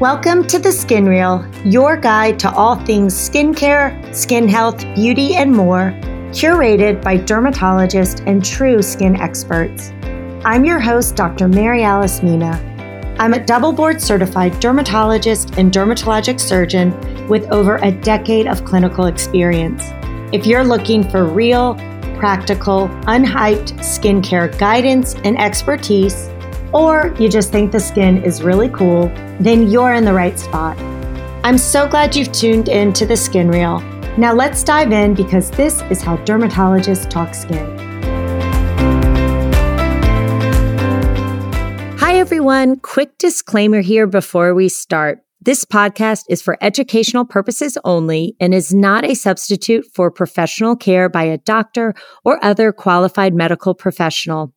Welcome to the Skin Real, your guide to all things skincare, skin health, beauty, and more, curated by dermatologists and true skin experts. I'm your host, Dr. Mary Alice Mina. I'm a double board certified dermatologist and dermatologic surgeon with over a decade of clinical experience. If you're looking for real, practical, unhyped skincare guidance and expertise, or you just think the skin is really cool, then you're in the right spot. I'm so glad you've tuned in to the Skin Real. Now let's dive in because this is how dermatologists talk skin. Hi, everyone. Quick disclaimer here before we start. This podcast is for educational purposes only and is not a substitute for professional care by a doctor or other qualified medical professional.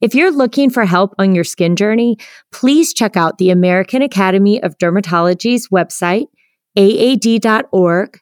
If you're looking for help on your skin journey, please check out the American Academy of Dermatology's website, aad.org,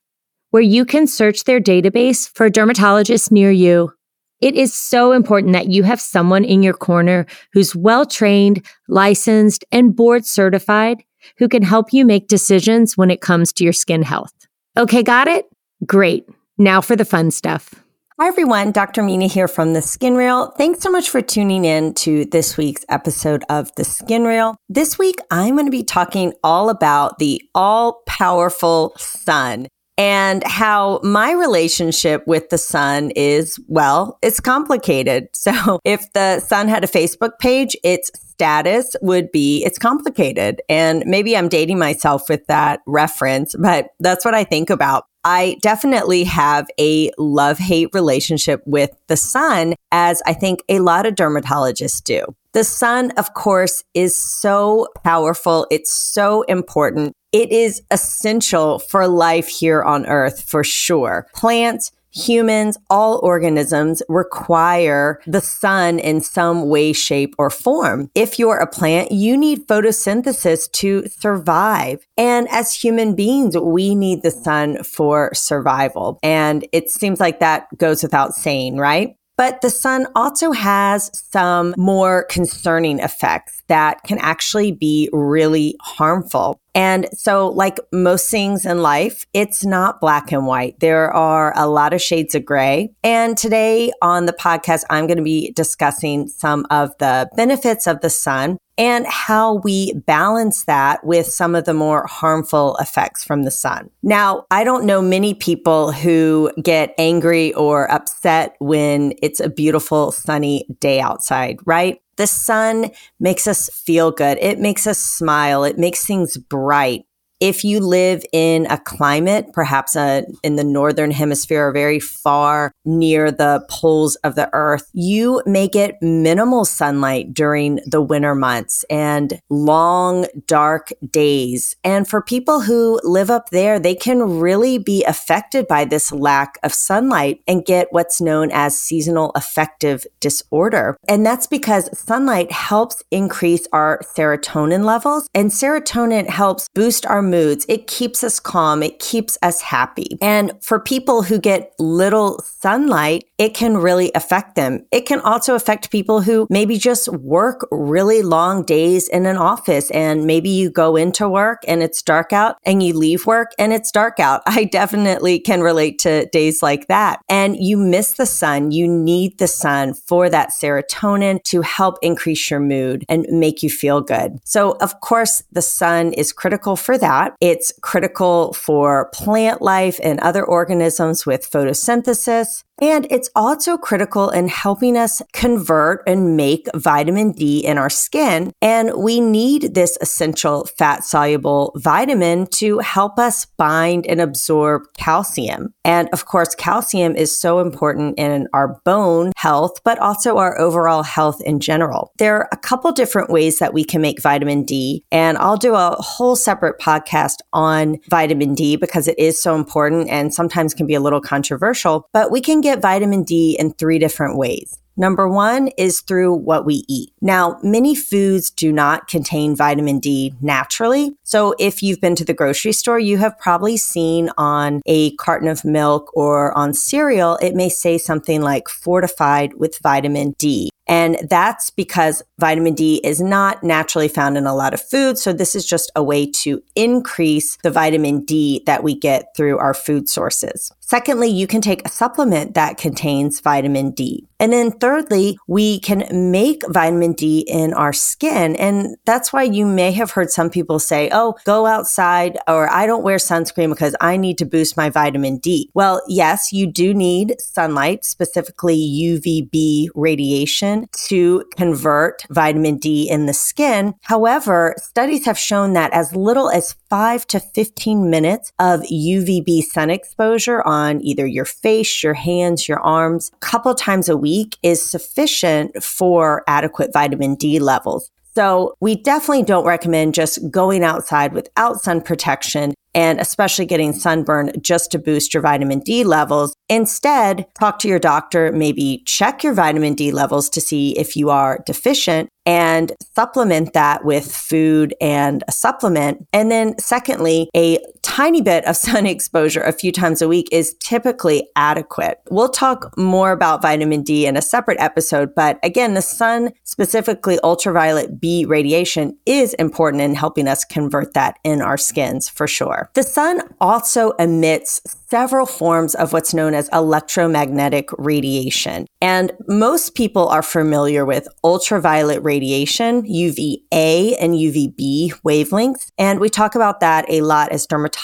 where you can search their database for dermatologists near you. It is so important that you have someone in your corner who's well trained, licensed, and board certified who can help you make decisions when it comes to your skin health. Okay, got it? Great. Now for the fun stuff. Hi, everyone. Dr. Mina here from The Skin Real. Thanks so much for tuning in to this week's episode of The Skin Real. This week, I'm going to be talking all about the all powerful sun and how my relationship with the sun is, well, it's complicated. So if the sun had a Facebook page, its status would be it's complicated. And maybe I'm dating myself with that reference, but that's what I think about. I definitely have a love hate relationship with the sun, as I think a lot of dermatologists do. The sun, of course, is so powerful. It's so important. It is essential for life here on earth for sure. Plants, humans, all organisms require the sun in some way, shape, or form. If you're a plant, you need photosynthesis to survive. And as human beings, we need the sun for survival. And it seems like that goes without saying, right? But the sun also has some more concerning effects that can actually be really harmful. And so, like most things in life, it's not black and white. There are a lot of shades of gray. And today on the podcast, I'm going to be discussing some of the benefits of the sun and how we balance that with some of the more harmful effects from the sun. Now, I don't know many people who get angry or upset when it's a beautiful sunny day outside, right? The sun makes us feel good. It makes us smile. It makes things bright if you live in a climate, perhaps uh, in the northern hemisphere or very far near the poles of the earth, you may get minimal sunlight during the winter months and long, dark days. And for people who live up there, they can really be affected by this lack of sunlight and get what's known as seasonal affective disorder. And that's because sunlight helps increase our serotonin levels, and serotonin helps boost our moods. It keeps us calm. It keeps us happy. And for people who get little sunlight, it can really affect them. It can also affect people who maybe just work really long days in an office and maybe you go into work and it's dark out and you leave work and it's dark out. I definitely can relate to days like that. And you miss the sun. You need the sun for that serotonin to help increase your mood and make you feel good. So of course, the sun is critical for that It's critical for plant life and other organisms with photosynthesis. And it's also critical in helping us convert and make vitamin D in our skin. And we need this essential fat soluble vitamin to help us bind and absorb calcium. And of course, calcium is so important in our bone health, but also our overall health in general. There are a couple different ways that we can make vitamin D. And I'll do a whole separate podcast on vitamin D because it is so important and sometimes can be a little controversial, but we can get vitamin D in three different ways. Number one is through what we eat. Now, many foods do not contain vitamin D naturally. So if you've been to the grocery store, you have probably seen on a carton of milk or on cereal, it may say something like fortified with vitamin D. And that's because vitamin D is not naturally found in a lot of foods. So this is just a way to increase the vitamin D that we get through our food sources. Secondly, you can take a supplement that contains vitamin D. And then thirdly, we can make vitamin D in our skin. And that's why you may have heard some people say, oh, go outside or I don't wear sunscreen because I need to boost my vitamin D. Well, yes, you do need sunlight, specifically UVB radiation to convert vitamin D in the skin. However, studies have shown that as little as five to 15 minutes of UVB sun exposure on either your face, your hands, your arms, a couple times a week is sufficient for adequate vitamin D levels. So we definitely don't recommend just going outside without sun protection and especially getting sunburn just to boost your vitamin D levels. Instead, talk to your doctor, maybe check your vitamin D levels to see if you are deficient and supplement that with food and a supplement. And then secondly, a tiny bit of sun exposure a few times a week is typically adequate. We'll talk more about vitamin D in a separate episode, but again, the sun, specifically ultraviolet B radiation is important in helping us convert that in our skins for sure. The sun also emits several forms of what's known as electromagnetic radiation. And most people are familiar with ultraviolet radiation, UVA and UVB wavelengths. And we talk about that a lot as dermatologists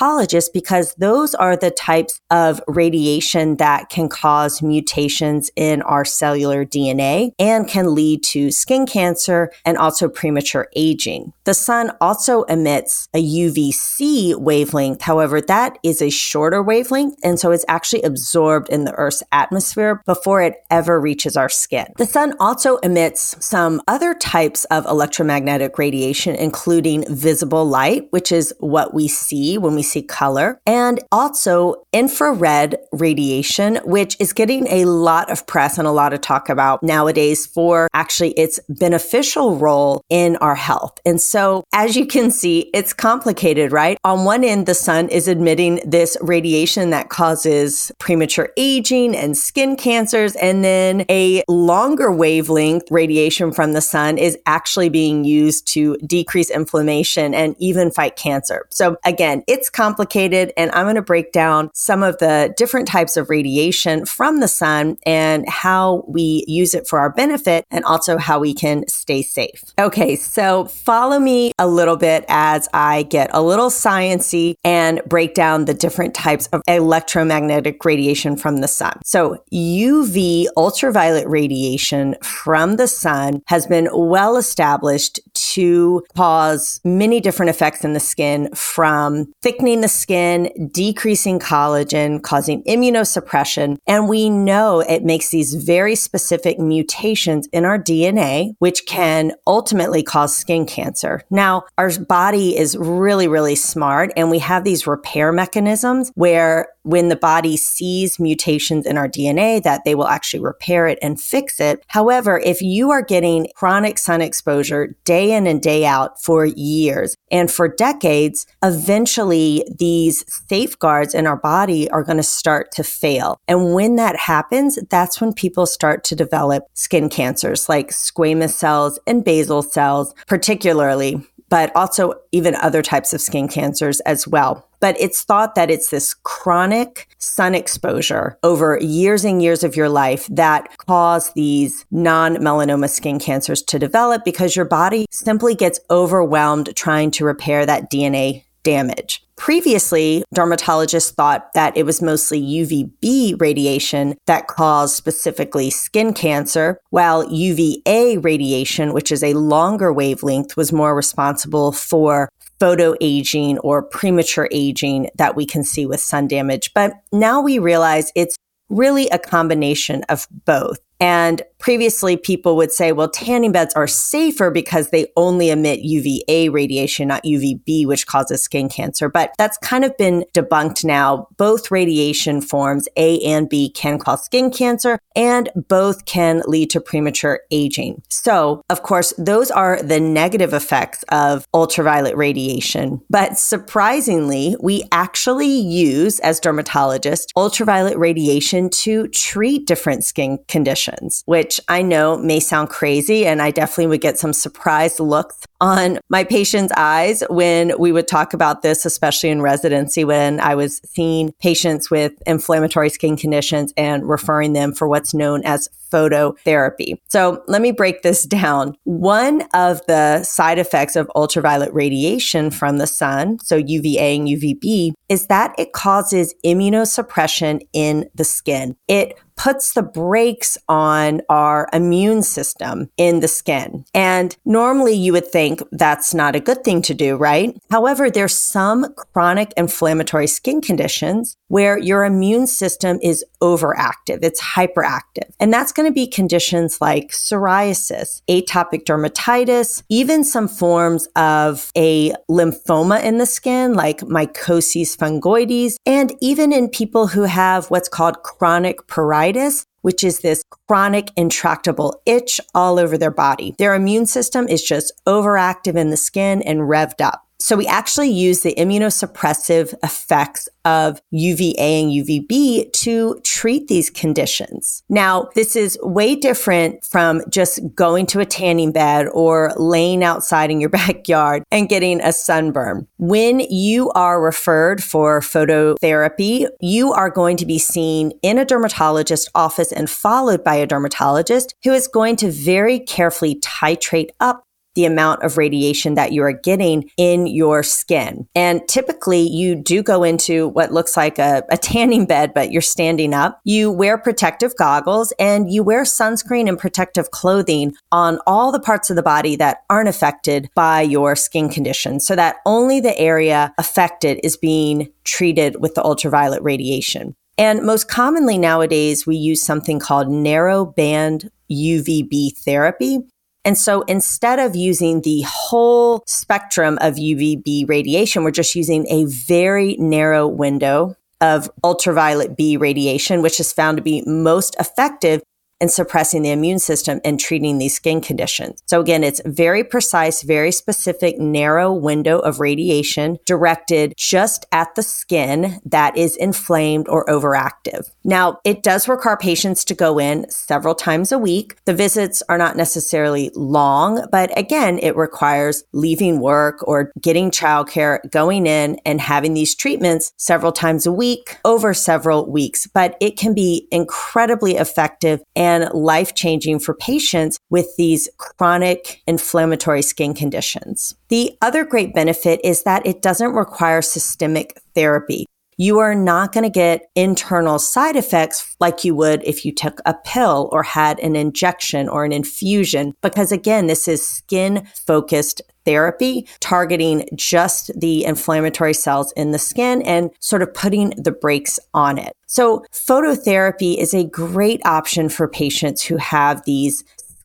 because those are the types of radiation that can cause mutations in our cellular DNA and can lead to skin cancer and also premature aging. The sun also emits a UVC wavelength. However, that is a shorter wavelength wavelength. And so it's actually absorbed in the Earth's atmosphere before it ever reaches our skin. The sun also emits some other types of electromagnetic radiation, including visible light, which is what we see when we see color, and also infrared radiation, which is getting a lot of press and a lot of talk about nowadays for actually its beneficial role in our health. And so, as you can see, it's complicated, right? On one end, the sun is emitting this radiation that causes premature aging and skin cancers. And then a longer wavelength radiation from the sun is actually being used to decrease inflammation and even fight cancer. So again, it's complicated and I'm going to break down some of the different types of radiation from the sun and how we use it for our benefit and also how we can stay safe. Okay, so follow me a little bit as I get a little sciency and break down the different types of electromagnetic radiation from the sun. So UV ultraviolet radiation from the sun has been well established to cause many different effects in the skin from thickening the skin, decreasing collagen, causing immunosuppression. And we know it makes these very specific mutations in our DNA, which can ultimately cause skin cancer. Now, our body is really, really smart and we have these repair mechanisms where when the body sees mutations in our DNA that they will actually repair it and fix it. However, if you are getting chronic sun exposure day in and day out for years and for decades, eventually these safeguards in our body are going to start to fail. And when that happens, that's when people start to develop skin cancers like squamous cells and basal cells, particularly but also even other types of skin cancers as well. But it's thought that it's this chronic sun exposure over years and years of your life that cause these non melanoma skin cancers to develop because your body simply gets overwhelmed trying to repair that DNA damage. Previously, dermatologists thought that it was mostly UVB radiation that caused specifically skin cancer, while UVA radiation, which is a longer wavelength, was more responsible for photo aging or premature aging that we can see with sun damage. But now we realize it's really a combination of both. And previously people would say, well, tanning beds are safer because they only emit UVA radiation, not UVB, which causes skin cancer. But that's kind of been debunked now. Both radiation forms, A and B, can cause skin cancer and both can lead to premature aging. So, of course, those are the negative effects of ultraviolet radiation. But surprisingly, we actually use, as dermatologists, ultraviolet radiation to treat different skin conditions which I know may sound crazy. And I definitely would get some surprised looks on my patients' eyes when we would talk about this, especially in residency when I was seeing patients with inflammatory skin conditions and referring them for what's known as phototherapy. So let me break this down. One of the side effects of ultraviolet radiation from the sun, so UVA and UVB, is that it causes immunosuppression in the skin. It puts the brakes on our immune system in the skin. And normally you would think that's not a good thing to do, right? However, there's some chronic inflammatory skin conditions where your immune system is overactive. It's hyperactive. And that's going to be conditions like psoriasis, atopic dermatitis, even some forms of a lymphoma in the skin like mycosis fungoides, and even in people who have what's called chronic pruritus, which is this chronic intractable itch all over their body. Their immune system is just overactive in the skin and revved up. So we actually use the immunosuppressive effects of UVA and UVB to treat these conditions. Now, this is way different from just going to a tanning bed or laying outside in your backyard and getting a sunburn. When you are referred for phototherapy, you are going to be seen in a dermatologist office and followed by a dermatologist who is going to very carefully titrate up the amount of radiation that you are getting in your skin. And typically you do go into what looks like a, a, tanning bed, but you're standing up. You wear protective goggles and you wear sunscreen and protective clothing on all the parts of the body that aren't affected by your skin condition so that only the area affected is being treated with the ultraviolet radiation. And most commonly nowadays, we use something called narrow band UVB therapy. And so instead of using the whole spectrum of UVB radiation, we're just using a very narrow window of ultraviolet B radiation, which is found to be most effective and suppressing the immune system and treating these skin conditions. So again, it's very precise, very specific, narrow window of radiation directed just at the skin that is inflamed or overactive. Now, it does require patients to go in several times a week. The visits are not necessarily long, but again, it requires leaving work or getting childcare, going in and having these treatments several times a week over several weeks. But it can be incredibly effective and life changing for patients with these chronic inflammatory skin conditions. The other great benefit is that it doesn't require systemic therapy. You are not going to get internal side effects like you would if you took a pill or had an injection or an infusion, because again, this is skin focused therapy targeting just the inflammatory cells in the skin and sort of putting the brakes on it. So phototherapy is a great option for patients who have these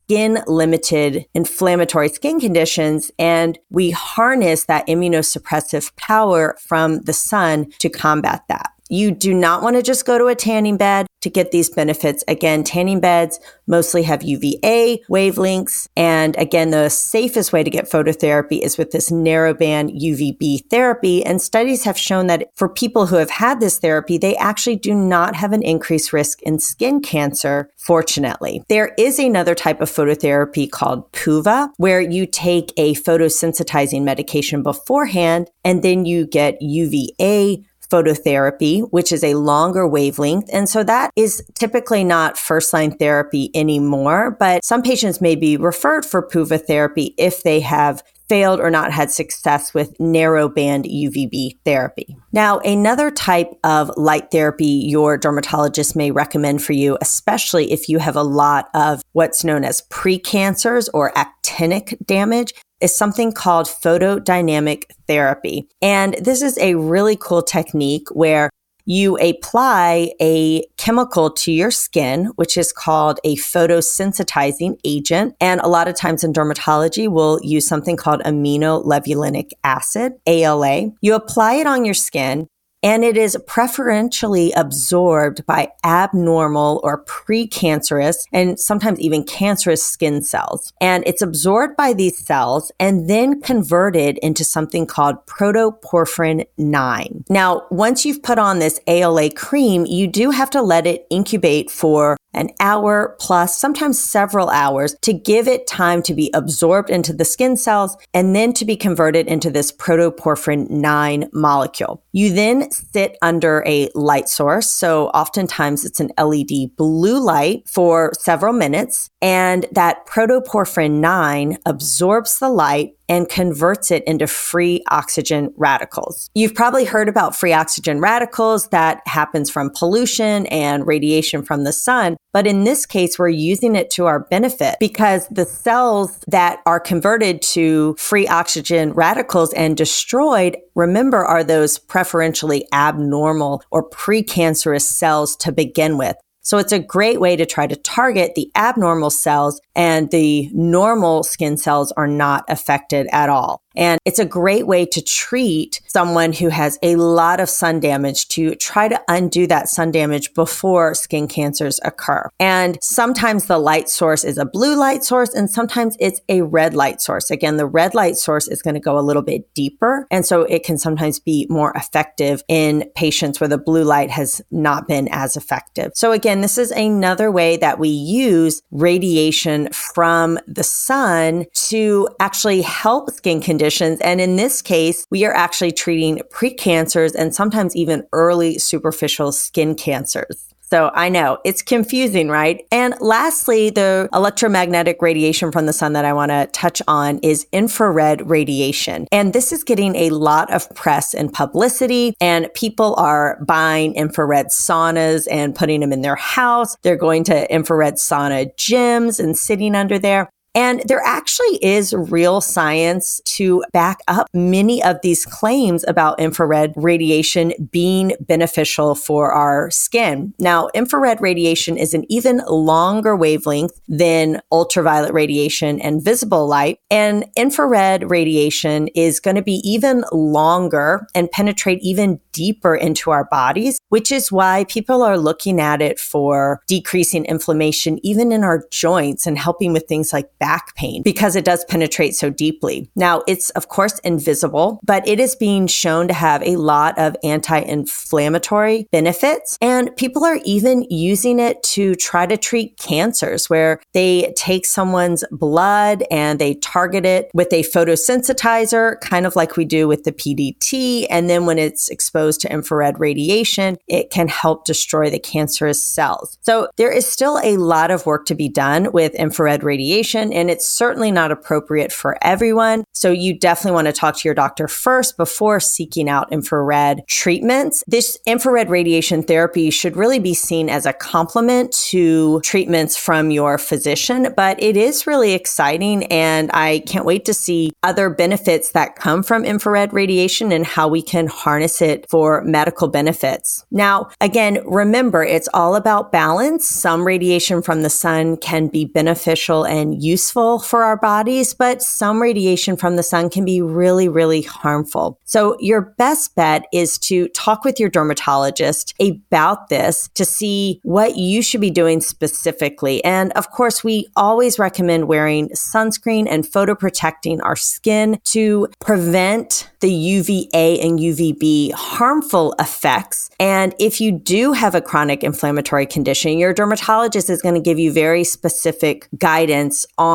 skin limited inflammatory skin conditions. And we harness that immunosuppressive power from the sun to combat that. You do not want to just go to a tanning bed to get these benefits. Again, tanning beds mostly have UVA wavelengths. And again, the safest way to get phototherapy is with this narrowband UVB therapy. And studies have shown that for people who have had this therapy, they actually do not have an increased risk in skin cancer, fortunately. There is another type of phototherapy called PUVA, where you take a photosensitizing medication beforehand and then you get UVA phototherapy, which is a longer wavelength. And so that is typically not first line therapy anymore, but some patients may be referred for PUVA therapy if they have failed or not had success with narrow band UVB therapy. Now, another type of light therapy your dermatologist may recommend for you, especially if you have a lot of what's known as precancers or actinic damage, is something called photodynamic therapy. And this is a really cool technique where you apply a chemical to your skin, which is called a photosensitizing agent. And a lot of times in dermatology, we'll use something called amino aminolevulinic acid, ALA. You apply it on your skin and it is preferentially absorbed by abnormal or precancerous and sometimes even cancerous skin cells. And it's absorbed by these cells and then converted into something called protoporphyrin 9. Now, once you've put on this ALA cream, you do have to let it incubate for an hour plus, sometimes several hours to give it time to be absorbed into the skin cells and then to be converted into this protoporphyrin 9 molecule. You then sit under a light source. So oftentimes it's an LED blue light for several minutes and that protoporphyrin 9 absorbs the light and converts it into free oxygen radicals. You've probably heard about free oxygen radicals that happens from pollution and radiation from the sun. But in this case, we're using it to our benefit because the cells that are converted to free oxygen radicals and destroyed, remember, are those preferentially abnormal or precancerous cells to begin with. So it's a great way to try to target the abnormal cells and the normal skin cells are not affected at all. And it's a great way to treat someone who has a lot of sun damage to try to undo that sun damage before skin cancers occur. And sometimes the light source is a blue light source and sometimes it's a red light source. Again, the red light source is going to go a little bit deeper. And so it can sometimes be more effective in patients where the blue light has not been as effective. So again, this is another way that we use radiation from the sun to actually help skin conditions. And in this case, we are actually treating precancers and sometimes even early superficial skin cancers. So I know it's confusing, right? And lastly, the electromagnetic radiation from the sun that I want to touch on is infrared radiation. And this is getting a lot of press and publicity and people are buying infrared saunas and putting them in their house. They're going to infrared sauna gyms and sitting under there. And there actually is real science to back up many of these claims about infrared radiation being beneficial for our skin. Now, infrared radiation is an even longer wavelength than ultraviolet radiation and visible light. And infrared radiation is going to be even longer and penetrate even deeper into our bodies, which is why people are looking at it for decreasing inflammation, even in our joints and helping with things like back pain because it does penetrate so deeply. Now, it's of course invisible, but it is being shown to have a lot of anti inflammatory benefits. And people are even using it to try to treat cancers where they take someone's blood and they target it with a photosensitizer, kind of like we do with the PDT. And then when it's exposed to infrared radiation, it can help destroy the cancerous cells. So there is still a lot of work to be done with infrared radiation and it's certainly not appropriate for everyone. So you definitely want to talk to your doctor first before seeking out infrared treatments. This infrared radiation therapy should really be seen as a complement to treatments from your physician, but it is really exciting and I can't wait to see other benefits that come from infrared radiation and how we can harness it for medical benefits. Now, again, remember it's all about balance. Some radiation from the sun can be beneficial and useful for our bodies, but some radiation from from the sun can be really, really harmful. So your best bet is to talk with your dermatologist about this to see what you should be doing specifically. And of course, we always recommend wearing sunscreen and photoprotecting our skin to prevent the UVA and UVB harmful effects. And if you do have a chronic inflammatory condition, your dermatologist is going to give you very specific guidance on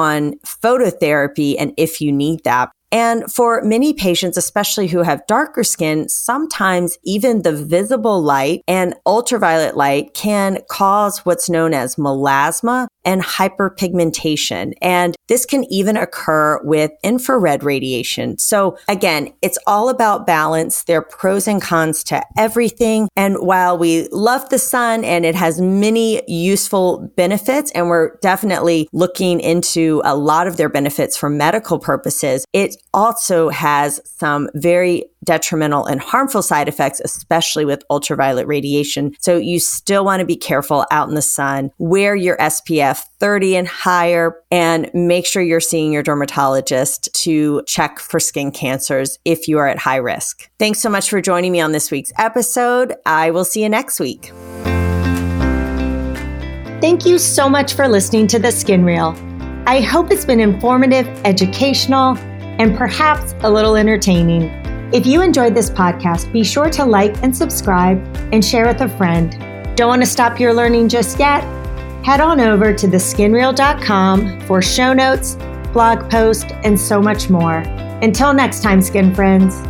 phototherapy and if you need that. And for many patients, especially who have darker skin, sometimes even the visible light and ultraviolet light can cause what's known as melasma, and hyperpigmentation. And this can even occur with infrared radiation. So again, it's all about balance. There are pros and cons to everything. And while we love the sun and it has many useful benefits, and we're definitely looking into a lot of their benefits for medical purposes, it also has some very detrimental and harmful side effects, especially with ultraviolet radiation. So you still want to be careful out in the sun. Wear your SPF 30 and higher and make sure you're seeing your dermatologist to check for skin cancers if you are at high risk. Thanks so much for joining me on this week's episode. I will see you next week. Thank you so much for listening to The Skin Real. I hope it's been informative, educational, and perhaps a little entertaining. If you enjoyed this podcast, be sure to like and subscribe and share with a friend. Don't want to stop your learning just yet? Head on over to theskinreal.com for show notes, blog posts, and so much more. Until next time, skin friends.